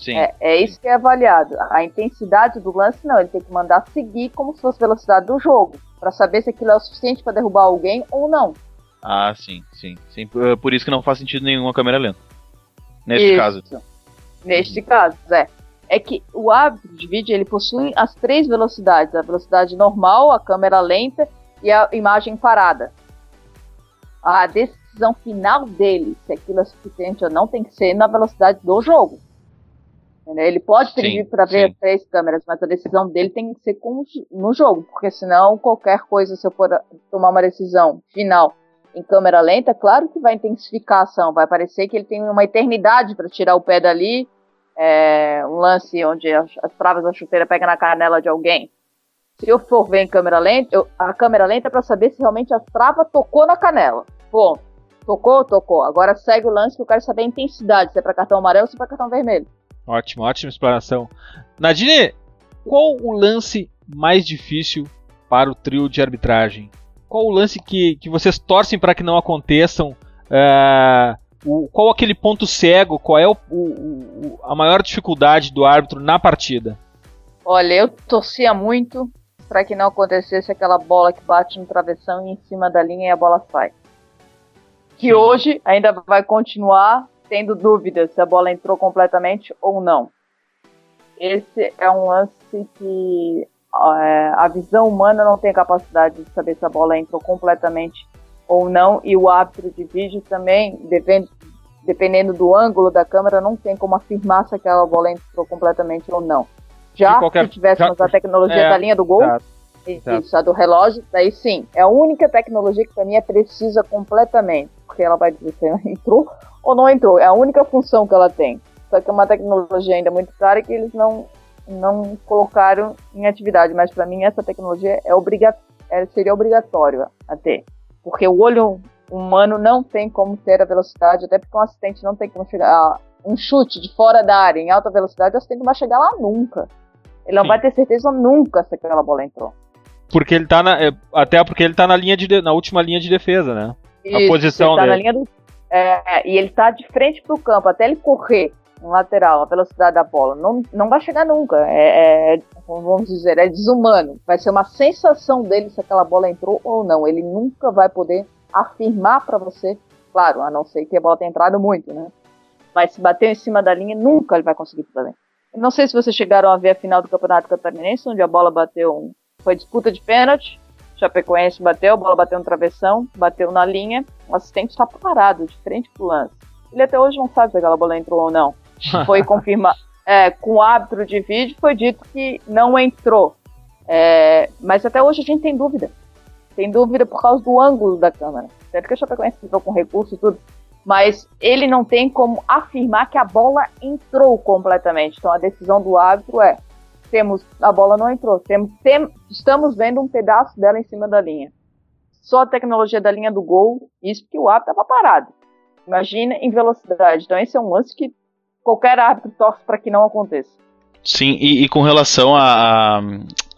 Sim. É, é isso que é avaliado. A intensidade do lance, não, ele tem que mandar seguir como se fosse velocidade do jogo, para saber se aquilo é o suficiente para derrubar alguém ou não. Ah, sim, sim, sim. Por isso que não faz sentido nenhuma câmera lenta. Neste isso. caso. Neste caso, é. É que o árbitro de vídeo ele possui as três velocidades: a velocidade normal, a câmera lenta e a imagem parada. A decisão final dele, se aquilo é suficiente ou não, tem que ser na velocidade do jogo. Ele pode pedir para ver três câmeras, mas a decisão dele tem que ser no jogo, porque senão qualquer coisa, se eu for tomar uma decisão final em câmera lenta, claro que vai intensificar a ação, vai parecer que ele tem uma eternidade para tirar o pé dali, é, um lance onde as, as travas da chuteira pegam na canela de alguém. Se eu for ver em câmera lenta, eu, a câmera lenta é para saber se realmente a trava tocou na canela. Ponto. Tocou, tocou. Agora segue o lance que eu quero saber a intensidade, se é para cartão amarelo ou se é para cartão vermelho. Ótimo, ótima explanação. Nadine, qual o lance mais difícil para o trio de arbitragem? Qual o lance que, que vocês torcem para que não aconteçam? Uh, o, qual aquele ponto cego? Qual é o, o, a maior dificuldade do árbitro na partida? Olha, eu torcia muito para que não acontecesse aquela bola que bate no travessão e em cima da linha e a bola sai. Que Sim. hoje ainda vai continuar tendo dúvidas se a bola entrou completamente ou não. Esse é um lance que é, a visão humana não tem capacidade de saber se a bola entrou completamente ou não, e o árbitro de vídeo também, dependendo do ângulo da câmera, não tem como afirmar se aquela bola entrou completamente ou não. Já qualquer... se tivéssemos Já... a tecnologia é, da linha do gol, isso, a do relógio, daí sim, é a única tecnologia que para mim é precisa completamente, porque ela vai dizer se entrou ou não entrou. É a única função que ela tem. Só que é uma tecnologia ainda muito cara que eles não, não colocaram em atividade. Mas para mim essa tecnologia é obriga é, seria obrigatório a ter. Porque o olho humano não tem como ter a velocidade, até porque um assistente não tem como chegar. A, um chute de fora da área em alta velocidade, o assistente não vai chegar lá nunca. Ele não Sim. vai ter certeza nunca se aquela bola entrou. Porque ele tá na. É, até porque ele tá na linha de, na última linha de defesa, né? Isso, a posição ele tá dele. na linha do, é, e ele está de frente para o campo, até ele correr no lateral, a velocidade da bola, não, não vai chegar nunca. É, é, vamos dizer, é desumano. Vai ser uma sensação dele se aquela bola entrou ou não. Ele nunca vai poder afirmar para você, claro, a não ser que a bola tenha entrado muito, né? Mas se bater em cima da linha, nunca ele vai conseguir fazer. Não sei se vocês chegaram a ver a final do Campeonato Catarinense, onde a bola bateu, foi disputa de pênalti, Chapecoense bateu, a bola bateu no travessão, bateu na linha, o assistente está parado, de frente pro lance. Ele até hoje não sabe se aquela bola entrou ou não. Foi confirmar. É, com o árbitro de vídeo foi dito que não entrou. É, mas até hoje a gente tem dúvida. Tem dúvida por causa do ângulo da câmera. Certo que a Chapecoense entrou com recurso e tudo. Mas ele não tem como afirmar que a bola entrou completamente. Então a decisão do árbitro é temos a bola não entrou, temos, tem, estamos vendo um pedaço dela em cima da linha. só a tecnologia da linha do gol, isso porque o árbitro estava parado. Imagina em velocidade. Então esse é um lance que qualquer árbitro torce para que não aconteça. Sim, e, e com relação a, a,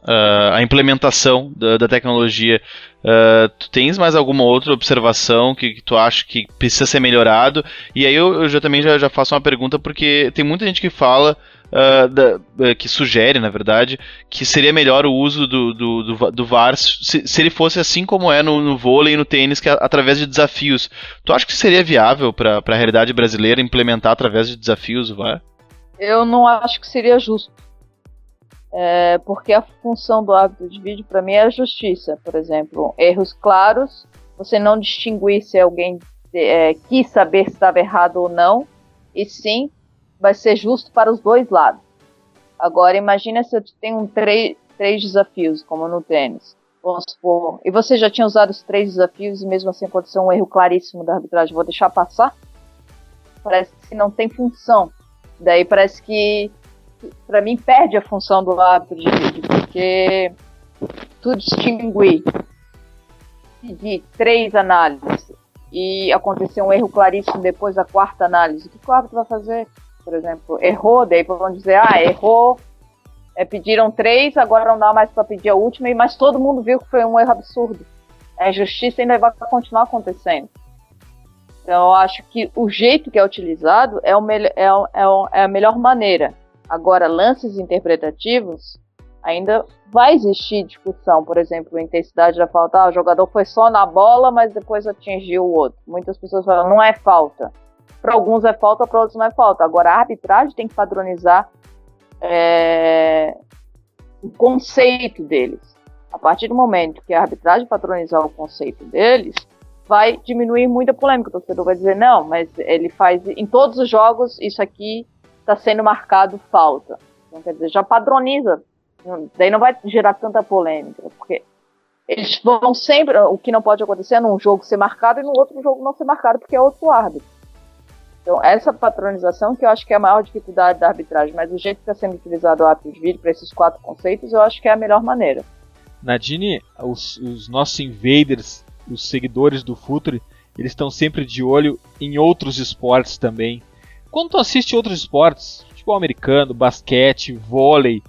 a implementação da, da tecnologia, uh, tu tens mais alguma outra observação que, que, tu acha que precisa ser melhorado? E aí eu, eu já também já, já faço uma pergunta, porque tem muita gente que fala uh, da, uh, que sugere, na verdade, que seria melhor o uso do, do, do, do VAR se, se, ele fosse assim como é no, no vôlei e no tênis, que é através de desafios. Tu acha que seria viável para a realidade brasileira implementar através de desafios o VAR? Eu não acho que seria justo. É, porque a função do hábito de vídeo para mim é a justiça. Por exemplo, erros claros, você não distinguir se alguém é, quis saber se estava errado ou não, e sim vai ser justo para os dois lados. Agora, imagina se eu tenho um três desafios, como no tênis. Vamos supor, e você já tinha usado os três desafios e mesmo assim aconteceu um erro claríssimo da arbitragem, vou deixar passar? Parece que não tem função. Daí parece que, para mim, perde a função do árbitro de vídeo, porque tu distinguir de três análises e acontecer um erro claríssimo depois da quarta análise, o que o árbitro vai fazer? por exemplo, errou, daí vão dizer, ah, errou, é, pediram três, agora não dá mais para pedir a última, mas todo mundo viu que foi um erro absurdo. A justiça ainda vai continuar acontecendo. Então, eu acho que o jeito que é utilizado é, o é, é, é a melhor maneira. Agora, lances interpretativos, ainda vai existir discussão. Por exemplo, a intensidade da falta. Ah, o jogador foi só na bola, mas depois atingiu o outro. Muitas pessoas falam, não é falta. Para alguns é falta, para outros não é falta. Agora, a arbitragem tem que padronizar é, o conceito deles. A partir do momento que a arbitragem padronizar o conceito deles, vai diminuir muita polêmica. O torcedor vai dizer, não, mas ele faz. Em todos os jogos, isso aqui está sendo marcado falta. Então, quer dizer, já padroniza. Daí não vai gerar tanta polêmica, porque eles vão sempre. O que não pode acontecer é num jogo ser marcado e no outro jogo não ser marcado, porque é outro árbitro. Então, essa patronização que eu acho que é a maior dificuldade da arbitragem, mas o jeito que está sendo utilizado o árbitro de vídeo para esses quatro conceitos, eu acho que é a melhor maneira. Nadine, os, os nossos invaders, os seguidores do Futuri, eles estão sempre de olho em outros esportes também. Quando tu assiste outros esportes, futebol americano, basquete, vôlei,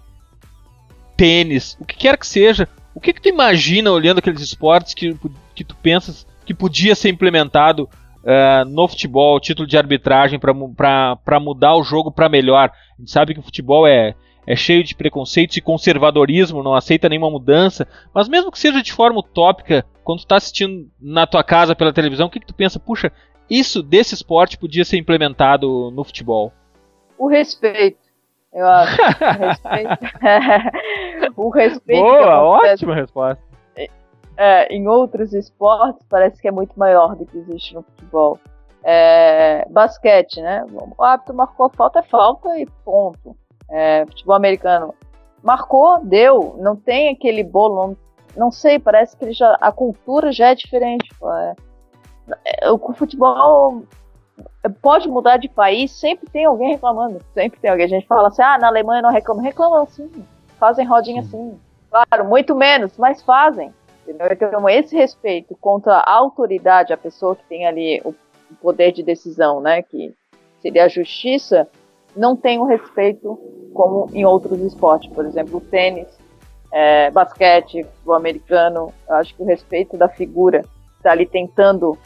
tênis, o que quer que seja, o que, que tu imagina olhando aqueles esportes que, que tu pensas que podia ser implementado uh, no futebol, título de arbitragem para mudar o jogo para melhor. A gente sabe que o futebol é, é cheio de preconceitos e conservadorismo, não aceita nenhuma mudança, mas mesmo que seja de forma utópica, quando tu está assistindo na tua casa pela televisão, o que, que tu pensa? Puxa, isso desse esporte podia ser implementado no futebol? O respeito. Eu acho. o respeito. o respeito Boa, ótima resposta é, em outros esportes parece que é muito maior do que existe no futebol. É, basquete, né? O árbitro marcou falta, é falta e ponto. É, futebol americano marcou, deu, não tem aquele bolo, não, não sei, parece que já, a cultura já é diferente. É, é, o futebol pode mudar de país, sempre tem alguém reclamando, sempre tem alguém. A gente fala assim, ah, na Alemanha não reclamam, reclamam sim, fazem rodinha assim. Claro, muito menos, mas fazem. Entendeu? Então, esse respeito contra a autoridade, a pessoa que tem ali o poder de decisão, né, que seria a justiça, não tem o respeito como em outros esportes, por exemplo, tênis, é, basquete, o americano. Eu acho que o respeito da figura está ali tentando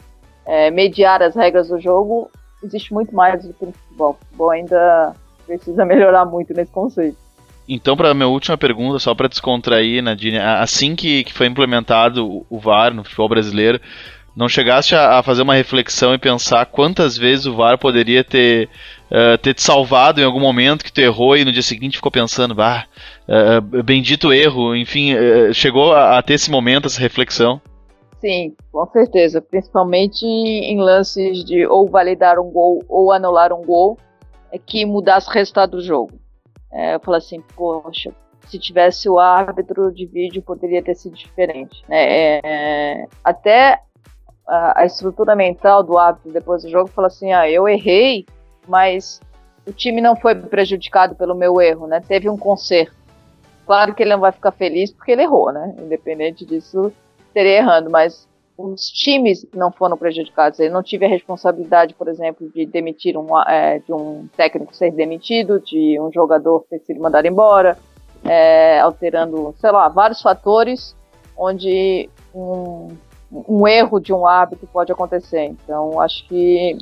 é, mediar as regras do jogo existe muito mais do que no futebol. O futebol ainda precisa melhorar muito nesse conceito. Então, para minha última pergunta, só para descontrair, Nadine, assim que, que foi implementado o VAR no futebol brasileiro, não chegaste a, a, fazer uma reflexão e pensar quantas vezes o VAR poderia ter, uh, ter te salvado em algum momento que tu errou e no dia seguinte ficou pensando, bah, uh, bendito erro, enfim, uh, chegou a, a, ter esse momento, essa reflexão? Sim, com certeza, principalmente em lances de ou validar um gol ou anular um gol, é que mudasse o resultado do jogo. É, eu falo assim, poxa, se tivesse o árbitro de vídeo poderia ter sido diferente. Né? É, é, até a, estrutura mental do árbitro depois do jogo fala assim, ah, eu errei, mas o time não foi prejudicado pelo meu erro, né? Teve um conserto. Claro que ele não vai ficar feliz porque ele errou, né? Independente disso, estaria errando, mas os times não foram prejudicados. Eu não tive a responsabilidade, por exemplo, de demitir um, é, de um técnico ser demitido, de um jogador ter sido mandado embora, é, alterando, sei lá, vários fatores onde um, um erro de um hábito pode acontecer. Então, acho que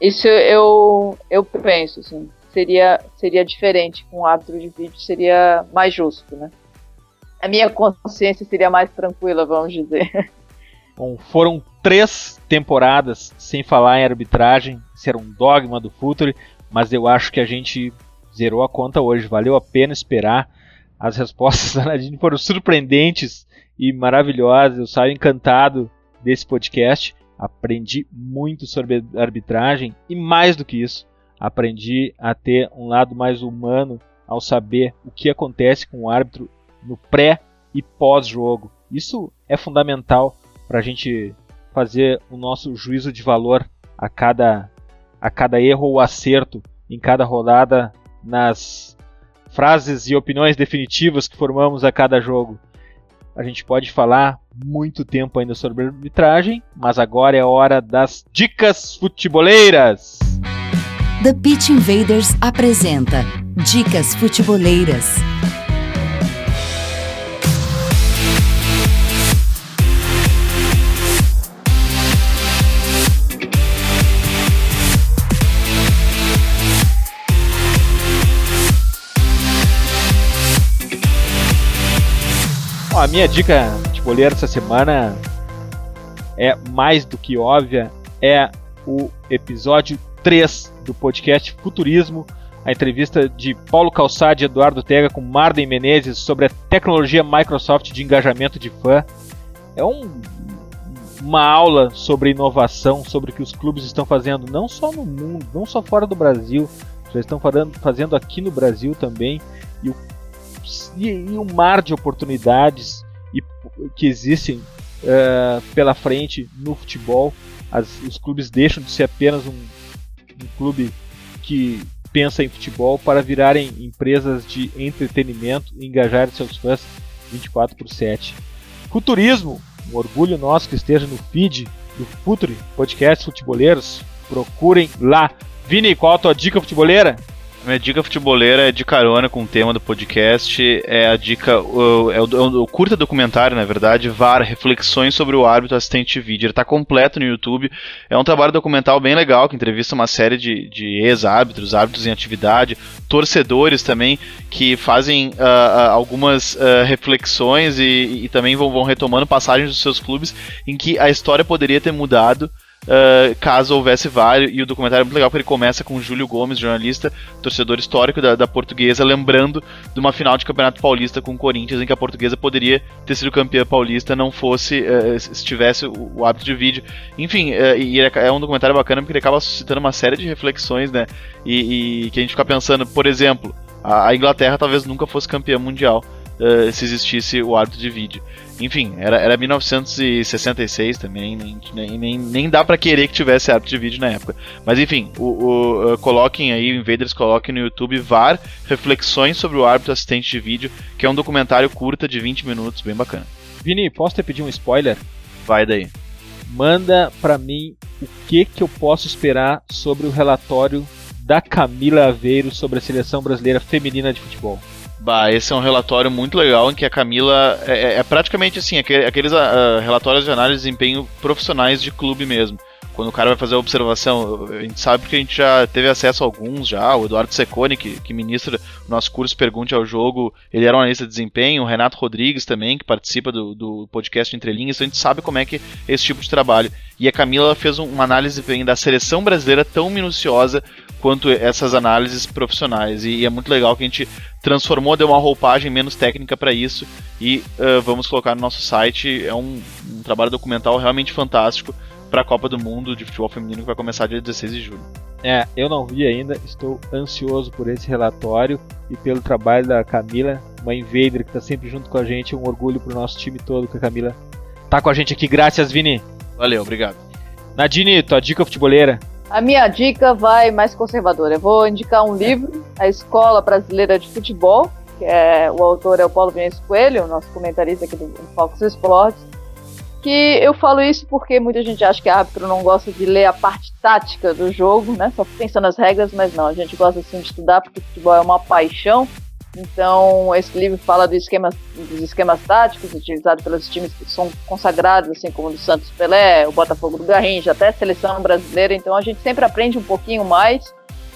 isso eu, eu penso, assim, seria, seria diferente com o árbitro de vídeo, seria mais justo, né? A minha consciência seria mais tranquila, vamos dizer. Bom, foram três temporadas sem falar em arbitragem. Isso era um dogma do Futuri, mas eu acho que a gente zerou a conta hoje. Valeu a pena esperar. As respostas da Nadine foram surpreendentes e maravilhosas. Eu saio encantado desse podcast. Aprendi muito sobre arbitragem e mais do que isso, aprendi a ter um lado mais humano ao saber o que acontece com o árbitro no pré e pós-jogo. Isso é fundamental para a gente fazer o nosso juízo de valor a cada, a cada erro ou acerto em cada rodada nas frases e opiniões definitivas que formamos a cada jogo. A gente pode falar muito tempo ainda sobre arbitragem, mas agora é hora das dicas futeboleiras. The Pitch Invaders apresenta Dicas Futeboleiras. A minha dica de boleiro essa semana é mais do que óbvia, é o episódio 3 do podcast Futurismo, a entrevista de Paulo Calçade e Eduardo Tega com Marden Menezes sobre a tecnologia Microsoft de engajamento de fã. É um, uma aula sobre inovação, sobre o que os clubes estão fazendo, não só no mundo, não só fora do Brasil, já estão fazendo aqui no Brasil também, e o e, e um mar de oportunidades e, que existem uh, pela frente no futebol. As, os clubes deixam de ser apenas um, um clube que pensa em futebol para virarem empresas de entretenimento e engajar seus fãs 24 por 7. Futurismo, um orgulho nosso que esteja no feed do Futuri, podcast Futeboleiros. Procurem lá. Vini, qual a tua dica futeboleira? Minha dica futeboleira é de carona com o tema do podcast. É a dica. O, é o, é o, curta documentário, na verdade, VAR, Reflexões sobre o árbitro assistente de vídeo. Ele está completo no YouTube. É um trabalho documental bem legal, que entrevista uma série de, de ex-árbitros, árbitros em atividade, torcedores também, que fazem uh, algumas uh, reflexões e, e também vão, vão retomando passagens dos seus clubes em que a história poderia ter mudado Uh, caso houvesse vários. E o documentário é muito legal porque ele começa com Júlio Gomes, jornalista, torcedor histórico da, da portuguesa, lembrando de uma final de campeonato paulista com o Corinthians, em que a portuguesa poderia ter sido campeã paulista, não fosse uh, se tivesse o, o, hábito de vídeo. Enfim, uh, e é, um documentário bacana porque ele acaba suscitando uma série de reflexões, né? E, e que a gente fica pensando, por exemplo, a Inglaterra talvez nunca fosse campeã mundial. Uh, se existisse o hábito de vídeo. Enfim, era, era 1966 também, nem, nem, nem, nem dá para querer que tivesse árbitro de vídeo na época. Mas enfim, o, o, uh, coloquem aí, Invaders coloquem no YouTube VAR Reflexões sobre o árbitro assistente de vídeo, que é um documentário curta de 20 minutos, bem bacana. Vini, posso te pedir um spoiler? Vai daí. Manda para mim o que que eu posso esperar sobre o relatório da Camila Aveiro sobre a seleção brasileira feminina de futebol. Bah, esse é um relatório muito legal em que a Camila é, é, é praticamente assim, aqueles uh, relatórios de análise de desempenho profissionais de clube mesmo. Quando o cara vai fazer a observação, a gente sabe porque a gente já teve acesso a alguns já, o Eduardo Secone, que, que ministra o nosso curso Pergunte ao Jogo, ele era um analista de desempenho, o Renato Rodrigues também, que participa do, do podcast Entre Linhas, então a gente sabe como é que é esse tipo de trabalho. E a Camila fez uma análise da seleção brasileira tão minuciosa quanto essas análises profissionais. E, é muito legal que a gente transformou, deu uma roupagem menos técnica para isso e uh, vamos colocar no nosso site. É um, um trabalho documental realmente fantástico para a Copa do Mundo de futebol feminino que vai começar dia 16 de julho. É, eu não vi ainda, estou ansioso por esse relatório e pelo trabalho da Camila, uma invader que está sempre junto com a gente, um orgulho para o nosso time todo que a Camila tá com a gente aqui. Graças, Vini. Valeu, obrigado. Nadine, tua dica futeboleira. A minha dica vai mais conservadora. Eu vou indicar um livro, A Escola Brasileira de Futebol, que é o autor é o Paulo Vinícius Coelho, nosso comentarista aqui do Fox Sports, que eu falo isso porque muita gente acha que árbitro não gosta de ler a parte tática do jogo, né? Só pensa nas regras, mas não, a gente gosta sim de estudar porque futebol é uma paixão. Então, esse livro fala do esquema, dos esquemas táticos utilizados pelos times que são consagrados, assim como o do Santos Pelé, o Botafogo do Garrincha, até a seleção brasileira. Então, a gente sempre aprende um pouquinho mais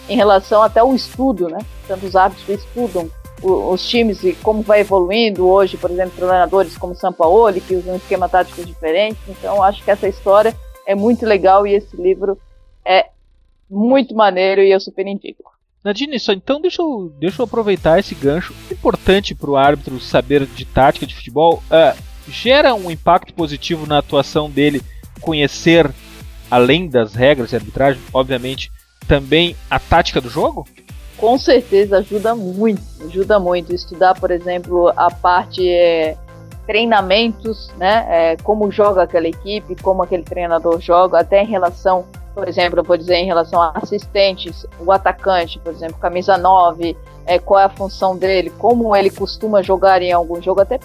em relação até ao estudo, né? Tanto os árbitros estudam os times e como vai evoluindo hoje, por exemplo, treinadores como Sampaoli, que usam um esquema tático diferente. Então, acho que essa história é muito legal e esse livro é muito maneiro e eu super indico. Nadine, só então deixa eu, deixa eu aproveitar esse gancho importante para o árbitro saber de tática de futebol. Uh, gera um impacto positivo na atuação dele conhecer, além das regras de arbitragem, obviamente, também a tática do jogo? Com certeza ajuda muito, ajuda muito. Estudar, por exemplo, a parte é, treinamentos, né? É, como joga aquela equipe, como aquele treinador joga, até em relação, por exemplo, eu vou dizer em relação a assistentes, o atacante, por exemplo, camisa 9, é, qual é a função dele, como ele costuma jogar em algum jogo, até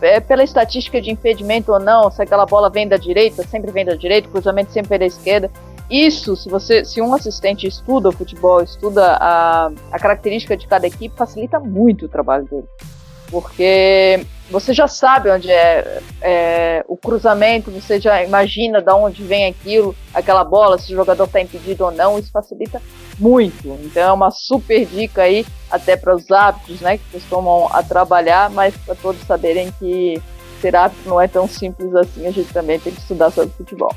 é, pela estatística de impedimento ou não, se aquela bola vem da direita, sempre vem da direita, cruzamento sempre vem da esquerda. Isso, se você, se um assistente estuda o futebol, estuda a, a característica de cada equipe, facilita muito o trabalho dele. Porque você já sabe onde é, é o cruzamento, você já imagina de onde vem aquilo, aquela bola, se o jogador está impedido ou não, isso facilita muito. Então é uma super dica aí, até para os hábitos, né, que costumam a trabalhar, mas para todos saberem que ser hábito não é tão simples assim, a gente também tem que estudar sobre futebol.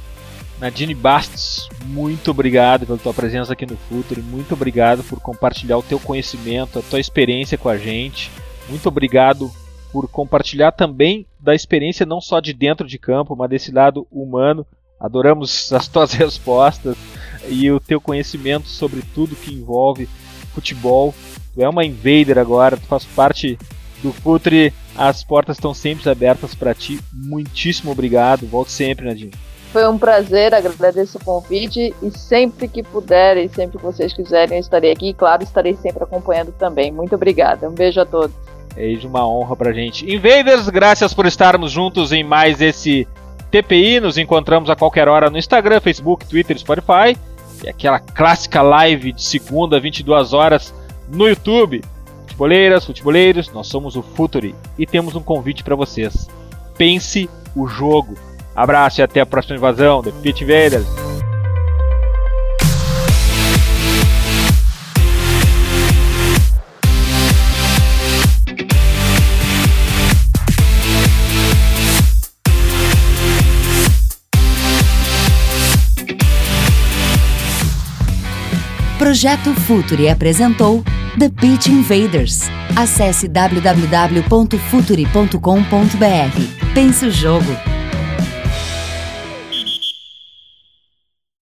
Nadine Bastos, muito obrigado pela tua presença aqui no Futuro, muito obrigado por compartilhar o teu conhecimento, a tua experiência com a gente. Muito obrigado por compartilhar também da experiência não só de dentro de campo, mas desse lado humano. Adoramos as tuas respostas e o teu conhecimento sobre tudo que envolve futebol. Tu é uma invader agora, tu faz parte do Futre. As portas estão sempre abertas para ti. Muitíssimo obrigado. Volte sempre, Nadine. Foi um prazer, agradeço o convite e sempre que puder e sempre que vocês quiserem eu estarei aqui. Claro, estarei sempre acompanhando também. Muito obrigada. Um beijo a todos. É de uma honra pra gente. Invaders, graças por estarmos juntos em mais esse TPI. Nos encontramos a qualquer hora no Instagram, Facebook, Twitter, Spotify. E aquela clássica live de segunda, 22 horas, no YouTube. Futeboleiras, futeboleiros, nós somos o Futuri e temos um convite para vocês. Pense o jogo. Abraço e até a próxima invasão, The Pit Invaders. Projeto Futuri apresentou The Pitch Invaders. Acesse www.futuri.com.br. Pense o jogo.